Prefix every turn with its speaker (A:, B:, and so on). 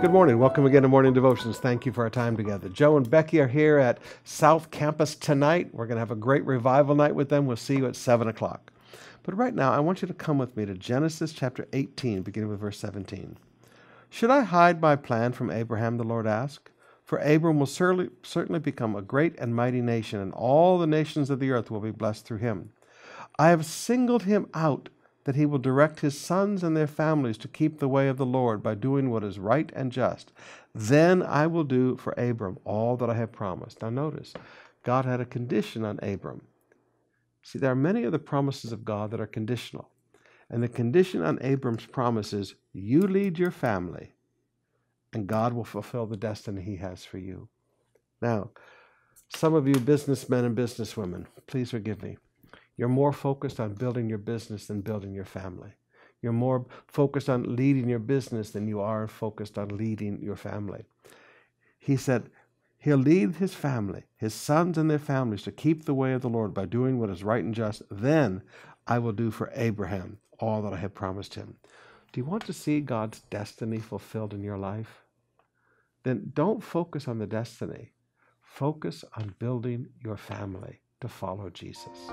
A: Good morning. Welcome again to Morning Devotions. Thank you for our time together. Joe and Becky are here at South Campus tonight. We're going to have a great revival night with them. We'll see you at 7 o'clock. But right now, I want you to come with me to Genesis chapter 18, beginning with verse 17. Should I hide my plan from Abraham, the Lord asked? For Abram will certainly, certainly become a great and mighty nation, and all the nations of the earth will be blessed through him. I have singled him out that he will direct his sons and their families to keep the way of the Lord by doing what is right and just. Then I will do for Abram all that I have promised. Now, notice, God had a condition on Abram. See, there are many of the promises of God that are conditional. And the condition on Abram's promise is you lead your family, and God will fulfill the destiny he has for you. Now, some of you businessmen and businesswomen, please forgive me. You're more focused on building your business than building your family. You're more focused on leading your business than you are focused on leading your family. He said, He'll lead his family, his sons and their families, to keep the way of the Lord by doing what is right and just. Then I will do for Abraham all that I have promised him. Do you want to see God's destiny fulfilled in your life? Then don't focus on the destiny. Focus on building your family to follow Jesus.